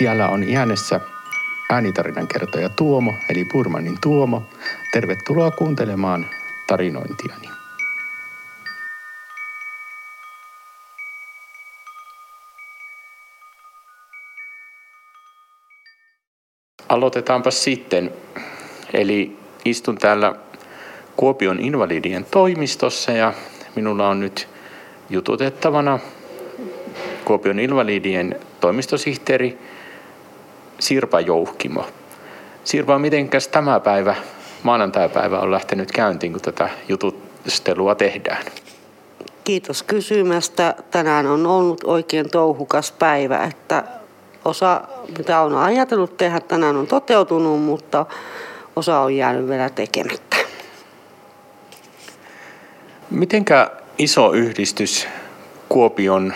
Lattialla on äänessä äänitarinan kertoja Tuomo, eli Purmanin Tuomo. Tervetuloa kuuntelemaan tarinointiani. Aloitetaanpa sitten. Eli istun täällä Kuopion invalidien toimistossa ja minulla on nyt jututettavana Kuopion invalidien toimistosihteeri Sirpa Jouhkimo. Sirpa, mitenkäs tämä päivä, maanantai-päivä on lähtenyt käyntiin, kun tätä jutustelua tehdään? Kiitos kysymästä. Tänään on ollut oikein touhukas päivä, että osa, mitä on ajatellut tehdä tänään on toteutunut, mutta osa on jäänyt vielä tekemättä. Mitenkä iso yhdistys Kuopion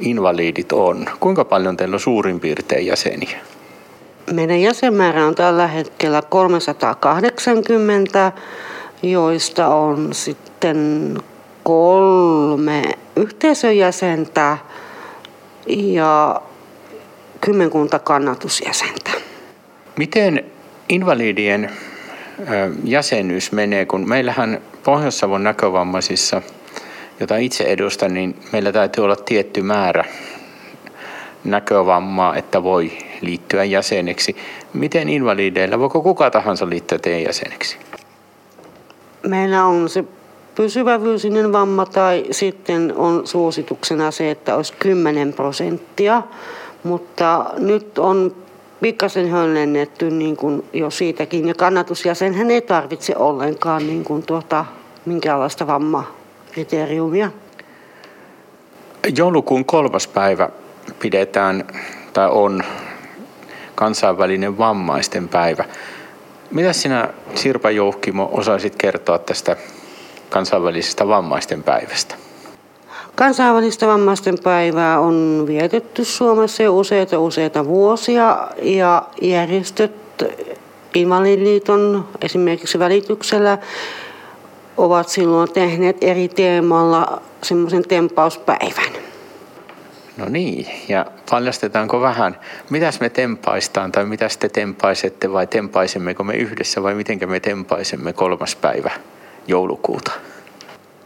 invalidit on? Kuinka paljon teillä on suurin piirtein jäseniä? Meidän jäsenmäärä on tällä hetkellä 380, joista on sitten kolme yhteisöjäsentä ja kymmenkunta kannatusjäsentä. Miten invalidien jäsenyys menee, kun meillähän Pohjois-Savon näkövammaisissa, jota itse edustan, niin meillä täytyy olla tietty määrä näkövammaa, että voi liittyä jäseneksi. Miten invalideilla, voiko kuka tahansa liittyä teidän jäseneksi? Meillä on se pysyvävyysinen vamma tai sitten on suosituksena se, että olisi 10 prosenttia. Mutta nyt on pikkasen höllennetty niin kuin jo siitäkin. Ja kannatusjäsenhän ei tarvitse ollenkaan niin kuin tuota, minkäänlaista vammakriteeriumia. Joulukuun kolmas päivä pidetään tai on kansainvälinen vammaisten päivä. Mitä sinä Sirpa Jouhkimo osaisit kertoa tästä kansainvälisestä vammaisten päivästä? Kansainvälistä vammaisten päivää on vietetty Suomessa jo useita useita vuosia ja järjestöt Invalidiliiton esimerkiksi välityksellä ovat silloin tehneet eri teemalla semmoisen tempauspäivän. No niin, ja paljastetaanko vähän, mitäs me tempaistaan tai mitä te tempaisette vai tempaisemmeko me yhdessä vai miten me tempaisemme kolmas päivä joulukuuta?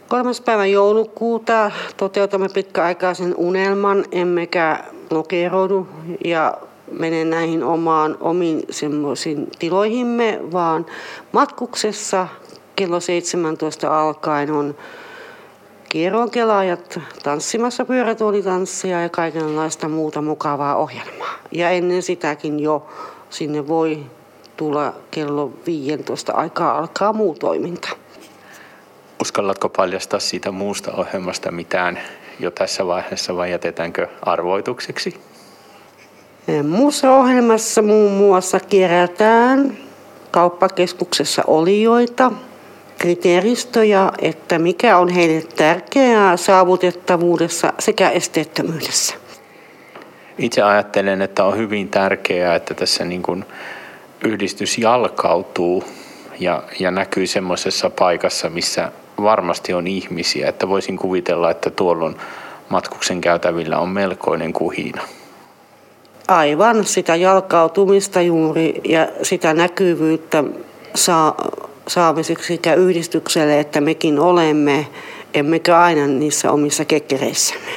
Kolmas päivä joulukuuta toteutamme pitkäaikaisen unelman, emmekä blokeeroudu ja mene näihin omaan omiin semmoisiin tiloihimme, vaan matkuksessa kello 17 alkaen on kierronkelaajat tanssimassa pyörätuolitanssia ja kaikenlaista muuta mukavaa ohjelmaa. Ja ennen sitäkin jo sinne voi tulla kello 15 aikaa alkaa muu toiminta. Uskallatko paljastaa siitä muusta ohjelmasta mitään jo tässä vaiheessa vai jätetäänkö arvoitukseksi? Muussa ohjelmassa muun muassa kerätään kauppakeskuksessa olijoita, kriteeristöjä, että mikä on heille tärkeää saavutettavuudessa sekä esteettömyydessä. Itse ajattelen, että on hyvin tärkeää, että tässä niin kuin yhdistys jalkautuu ja, ja näkyy semmoisessa paikassa, missä varmasti on ihmisiä, että voisin kuvitella, että tuolloin matkuksen käytävillä on melkoinen kuhina. Aivan, sitä jalkautumista juuri ja sitä näkyvyyttä saa, saamiseksi sekä yhdistykselle että mekin olemme, emmekä aina niissä omissa kekkereissämme.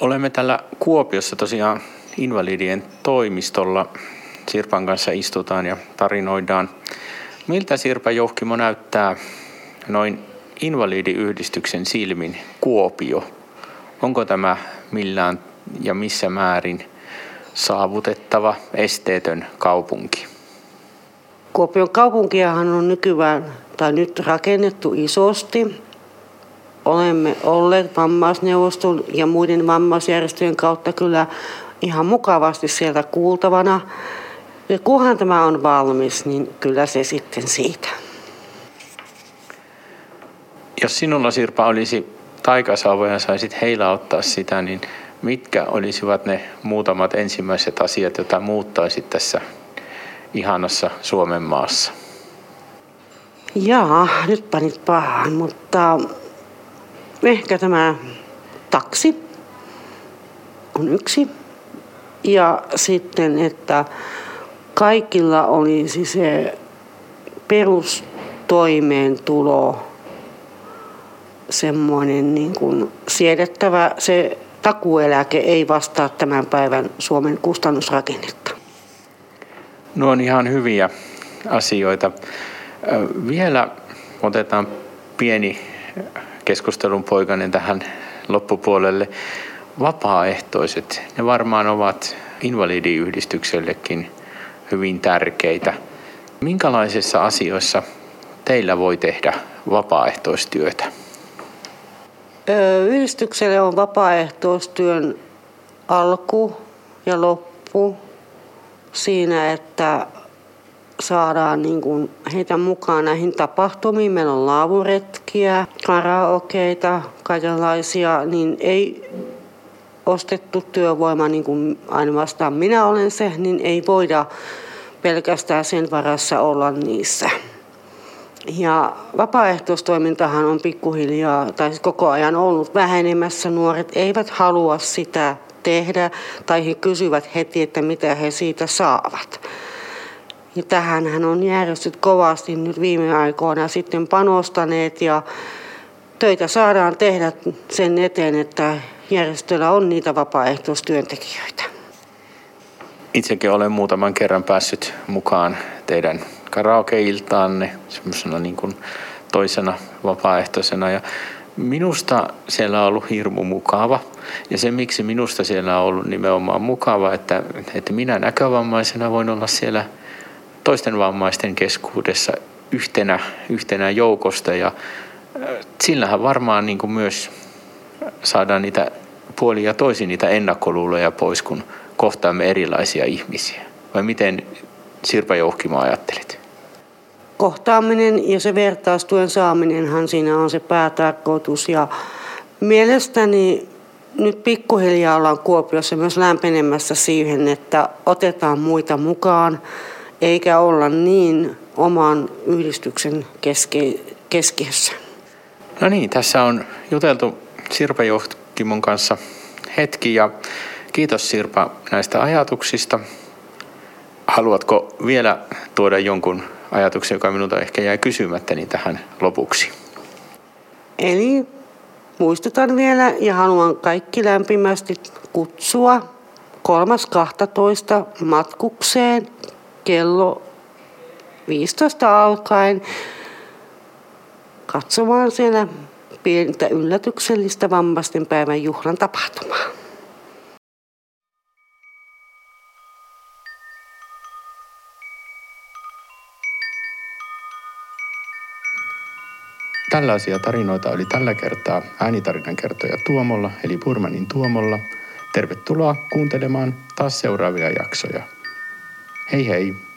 Olemme täällä Kuopiossa tosiaan invalidien toimistolla. Sirpan kanssa istutaan ja tarinoidaan Miltä Sirpa Jouhkimo näyttää noin invalidiyhdistyksen silmin Kuopio? Onko tämä millään ja missä määrin saavutettava esteetön kaupunki? Kuopion kaupunkiahan on nykyään tai nyt rakennettu isosti. Olemme olleet vammaisneuvoston ja muiden vammaisjärjestöjen kautta kyllä ihan mukavasti sieltä kuultavana. Ja kunhan tämä on valmis, niin kyllä se sitten siitä. Jos sinulla Sirpa olisi taikasauvoja ja saisit heillä ottaa sitä, niin mitkä olisivat ne muutamat ensimmäiset asiat, joita muuttaisit tässä ihanassa Suomen maassa? Jaa, nyt panit pahaan, mutta ehkä tämä taksi on yksi Ja sitten, että kaikilla olisi se perustoimeentulo semmoinen niin kuin siedettävä. Se takueläke ei vastaa tämän päivän Suomen kustannusrakennetta. No on ihan hyviä asioita. Vielä otetaan pieni keskustelun poikainen tähän loppupuolelle. Vapaaehtoiset, ne varmaan ovat invalidiyhdistyksellekin hyvin tärkeitä. Minkälaisissa asioissa teillä voi tehdä vapaaehtoistyötä? Yhdistykselle on vapaaehtoistyön alku ja loppu siinä, että saadaan niin kuin heitä mukaan näihin tapahtumiin. Meillä on laavuretkiä, karaokeita, kaikenlaisia, niin ei ostettu työvoima, niin kuin ainoastaan minä olen se, niin ei voida pelkästään sen varassa olla niissä. Ja vapaaehtoistoimintahan on pikkuhiljaa, tai siis koko ajan ollut vähenemässä. Nuoret eivät halua sitä tehdä, tai he kysyvät heti, että mitä he siitä saavat. Ja tähän hän on järjestöt kovasti nyt viime aikoina sitten panostaneet ja töitä saadaan tehdä sen eteen, että järjestöllä on niitä vapaaehtoistyöntekijöitä. Itsekin olen muutaman kerran päässyt mukaan teidän karaokeiltaanne semmoisena niin kuin toisena vapaaehtoisena ja minusta siellä on ollut hirmu mukava. Ja se, miksi minusta siellä on ollut nimenomaan mukava, että, että minä näkövammaisena voin olla siellä toisten vammaisten keskuudessa yhtenä, yhtenä joukosta ja sillähän varmaan niin kuin myös saadaan niitä puoli ja toisin niitä ennakkoluuloja pois, kun kohtaamme erilaisia ihmisiä. Vai miten Sirpa Jouhkimo ajattelit? Kohtaaminen ja se vertaistuen saaminenhan siinä on se päätarkoitus. Ja mielestäni nyt pikkuhiljaa ollaan Kuopiossa myös lämpenemässä siihen, että otetaan muita mukaan, eikä olla niin oman yhdistyksen keske- keskiössä. No niin, tässä on juteltu Sirpa Johkimon kanssa hetki ja kiitos Sirpa näistä ajatuksista. Haluatko vielä tuoda jonkun ajatuksen, joka minulta ehkä jäi kysymättä, niin tähän lopuksi? Eli muistutan vielä ja haluan kaikki lämpimästi kutsua 3.12. matkukseen kello 15 alkaen katsomaan siellä pientä yllätyksellistä vammaisten päivän juhlan tapahtumaa. Tällaisia tarinoita oli tällä kertaa äänitarinan kertoja Tuomolla, eli Purmanin Tuomolla. Tervetuloa kuuntelemaan taas seuraavia jaksoja. Hei hei!